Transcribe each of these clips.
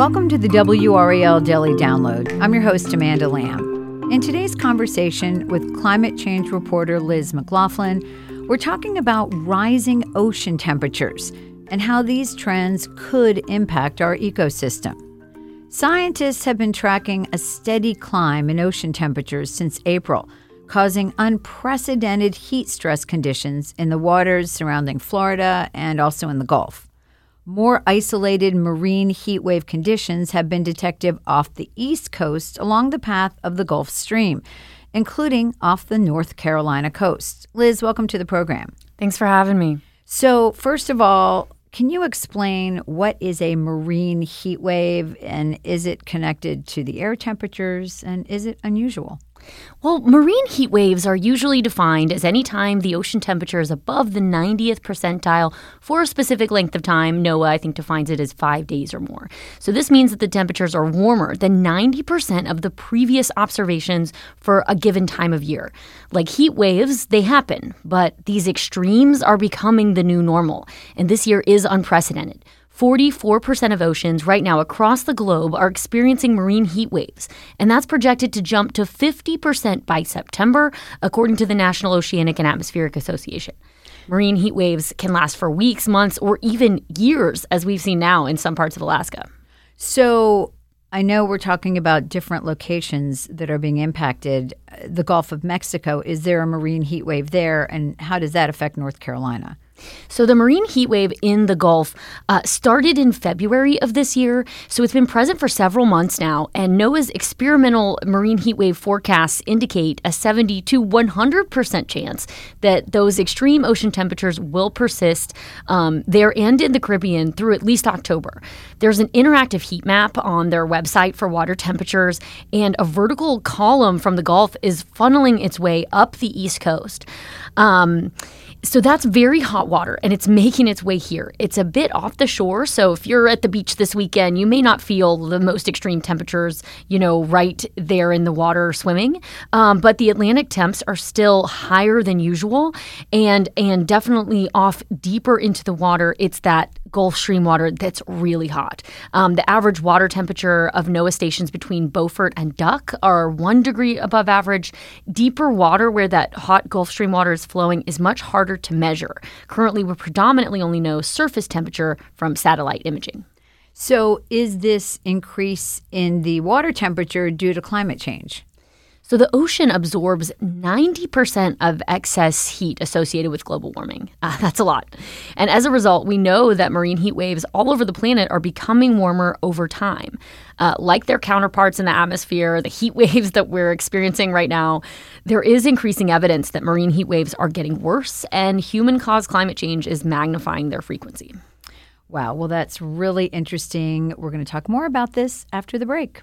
Welcome to the WRAL Daily Download. I'm your host, Amanda Lamb. In today's conversation with climate change reporter Liz McLaughlin, we're talking about rising ocean temperatures and how these trends could impact our ecosystem. Scientists have been tracking a steady climb in ocean temperatures since April, causing unprecedented heat stress conditions in the waters surrounding Florida and also in the Gulf. More isolated marine heat wave conditions have been detected off the east coast along the path of the Gulf Stream, including off the North Carolina coast. Liz, welcome to the program. Thanks for having me. So, first of all, can you explain what is a marine heat wave and is it connected to the air temperatures and is it unusual? Well, marine heat waves are usually defined as any time the ocean temperature is above the 90th percentile for a specific length of time. NOAA, I think, defines it as five days or more. So this means that the temperatures are warmer than 90% of the previous observations for a given time of year. Like heat waves, they happen, but these extremes are becoming the new normal. And this year is unprecedented. 44% of oceans right now across the globe are experiencing marine heat waves, and that's projected to jump to 50% by September, according to the National Oceanic and Atmospheric Association. Marine heat waves can last for weeks, months, or even years, as we've seen now in some parts of Alaska. So, I know we're talking about different locations that are being impacted. The Gulf of Mexico, is there a marine heat wave there? And how does that affect North Carolina? So, the marine heat wave in the Gulf uh, started in February of this year. So, it's been present for several months now. And NOAA's experimental marine heat wave forecasts indicate a 70 to 100% chance that those extreme ocean temperatures will persist um, there and in the Caribbean through at least October. There's an interactive heat map on their website for water temperatures, and a vertical column from the Gulf is funneling its way up the East Coast. Um, so that's very hot water and it's making its way here. It's a bit off the shore. So if you're at the beach this weekend, you may not feel the most extreme temperatures, you know, right there in the water swimming. Um, but the Atlantic temps are still higher than usual and, and definitely off deeper into the water. It's that Gulf Stream water that's really hot. Um, the average water temperature of NOAA stations between Beaufort and Duck are one degree above average. Deeper water where that hot Gulf Stream water is flowing is much harder to measure. Currently, we predominantly only know surface temperature from satellite imaging. So, is this increase in the water temperature due to climate change? So the ocean absorbs 90% of excess heat associated with global warming. Uh, that's a lot. And as a result, we know that marine heat waves all over the planet are becoming warmer over time. Uh, like their counterparts in the atmosphere, the heat waves that we're experiencing right now, there is increasing evidence that marine heat waves are getting worse and human caused climate change is magnifying their frequency. Wow, well, that's really interesting. We're going to talk more about this after the break.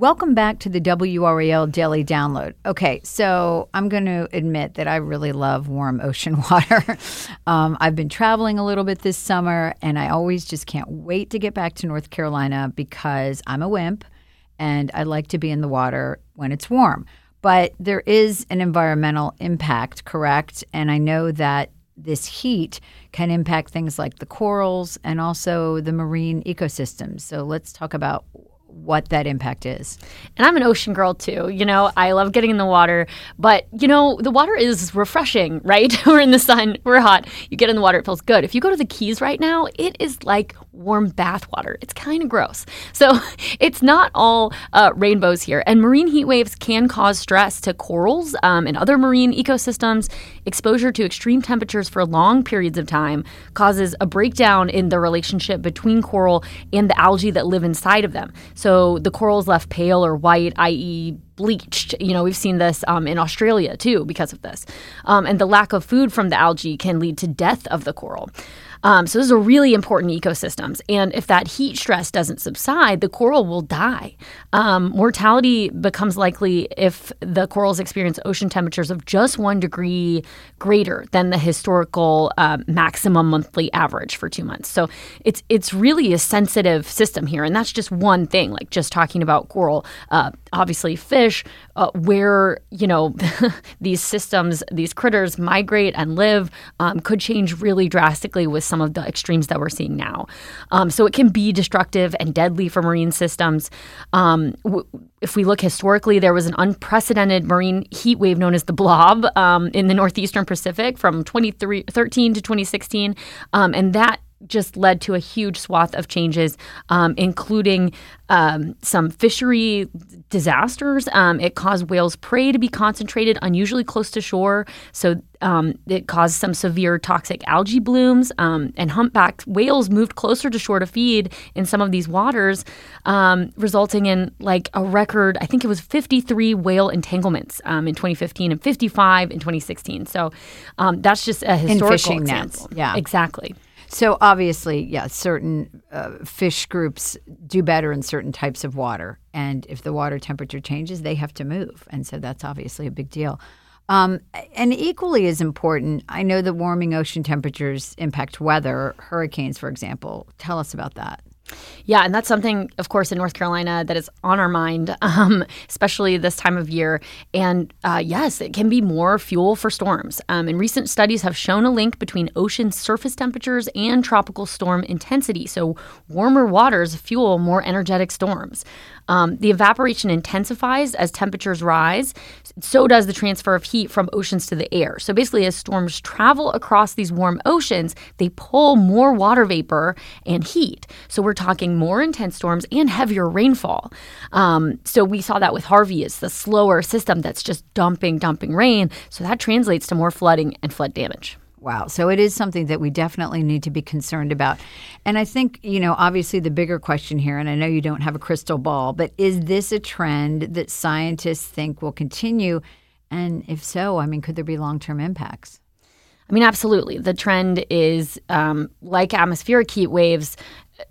Welcome back to the WRAL Daily Download. Okay, so I'm going to admit that I really love warm ocean water. um, I've been traveling a little bit this summer, and I always just can't wait to get back to North Carolina because I'm a wimp and I like to be in the water when it's warm. But there is an environmental impact, correct? And I know that this heat can impact things like the corals and also the marine ecosystems. So let's talk about what that impact is. And I'm an ocean girl too. You know, I love getting in the water, but you know, the water is refreshing, right? we're in the sun, we're hot. You get in the water, it feels good. If you go to the Keys right now, it is like warm bath water. It's kind of gross. So it's not all uh, rainbows here. And marine heat waves can cause stress to corals um, and other marine ecosystems. Exposure to extreme temperatures for long periods of time causes a breakdown in the relationship between coral and the algae that live inside of them. So the coral's left pale or white, i.e., bleached. You know, we've seen this um, in Australia too because of this. Um, and the lack of food from the algae can lead to death of the coral. Um, so those are really important ecosystems. And if that heat stress doesn't subside, the coral will die. Um, mortality becomes likely if the corals experience ocean temperatures of just one degree greater than the historical uh, maximum monthly average for two months. So it's it's really a sensitive system here, and that's just one thing. Like just talking about coral, uh, obviously fish, uh, where you know these systems, these critters migrate and live, um, could change really drastically with some of the extremes that we're seeing now. Um, so it can be destructive and deadly for marine systems. Um, w- if we look historically, there was an unprecedented marine heat wave known as the blob um, in the northeastern Pacific from 2013 to 2016. Um, and that just led to a huge swath of changes, um, including um, some fishery disasters. Um, it caused whales' prey to be concentrated unusually close to shore. So um, it caused some severe toxic algae blooms, um, and humpback whales moved closer to shore to feed in some of these waters, um, resulting in like a record. I think it was 53 whale entanglements in 2015 and 55 in 2016. So that's just a historical example. Nets. Yeah, exactly. So obviously, yeah, certain uh, fish groups do better in certain types of water, and if the water temperature changes, they have to move, and so that's obviously a big deal. Um, and equally as important, I know that warming ocean temperatures impact weather, hurricanes, for example. Tell us about that. Yeah, and that's something, of course, in North Carolina that is on our mind, um, especially this time of year. And uh, yes, it can be more fuel for storms. Um, and recent studies have shown a link between ocean surface temperatures and tropical storm intensity. So, warmer waters fuel more energetic storms. Um, the evaporation intensifies as temperatures rise. So does the transfer of heat from oceans to the air. So basically, as storms travel across these warm oceans, they pull more water vapor and heat. So we're talking more intense storms and heavier rainfall. Um, so we saw that with Harvey. It's the slower system that's just dumping, dumping rain. So that translates to more flooding and flood damage. Wow. So it is something that we definitely need to be concerned about. And I think, you know, obviously the bigger question here, and I know you don't have a crystal ball, but is this a trend that scientists think will continue? And if so, I mean, could there be long term impacts? I mean, absolutely. The trend is um, like atmospheric heat waves.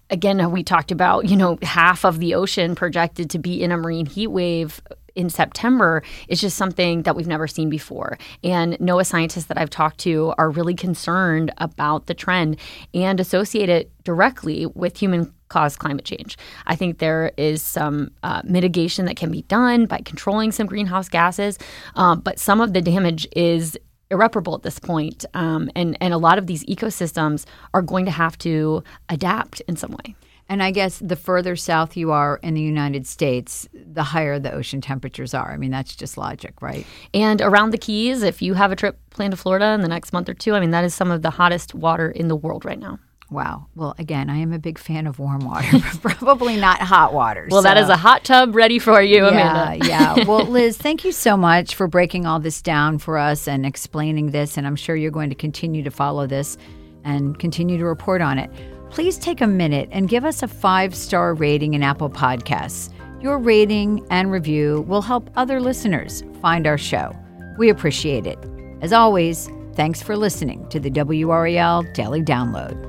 Again, we talked about, you know, half of the ocean projected to be in a marine heat wave in September is just something that we've never seen before. And NOAA scientists that I've talked to are really concerned about the trend and associate it directly with human caused climate change. I think there is some uh, mitigation that can be done by controlling some greenhouse gases, um, but some of the damage is irreparable at this point. Um, and, and a lot of these ecosystems are going to have to adapt in some way. And I guess the further south you are in the United States, the higher the ocean temperatures are. I mean, that's just logic, right? And around the Keys, if you have a trip planned to Florida in the next month or two, I mean, that is some of the hottest water in the world right now. Wow. Well, again, I am a big fan of warm water, probably not hot water. Well, so. that is a hot tub ready for you, Amanda. Yeah, yeah. Well, Liz, thank you so much for breaking all this down for us and explaining this. And I'm sure you're going to continue to follow this and continue to report on it please take a minute and give us a five star rating in Apple Podcasts. Your rating and review will help other listeners find our show. We appreciate it. As always, thanks for listening to the WRAL Daily Download.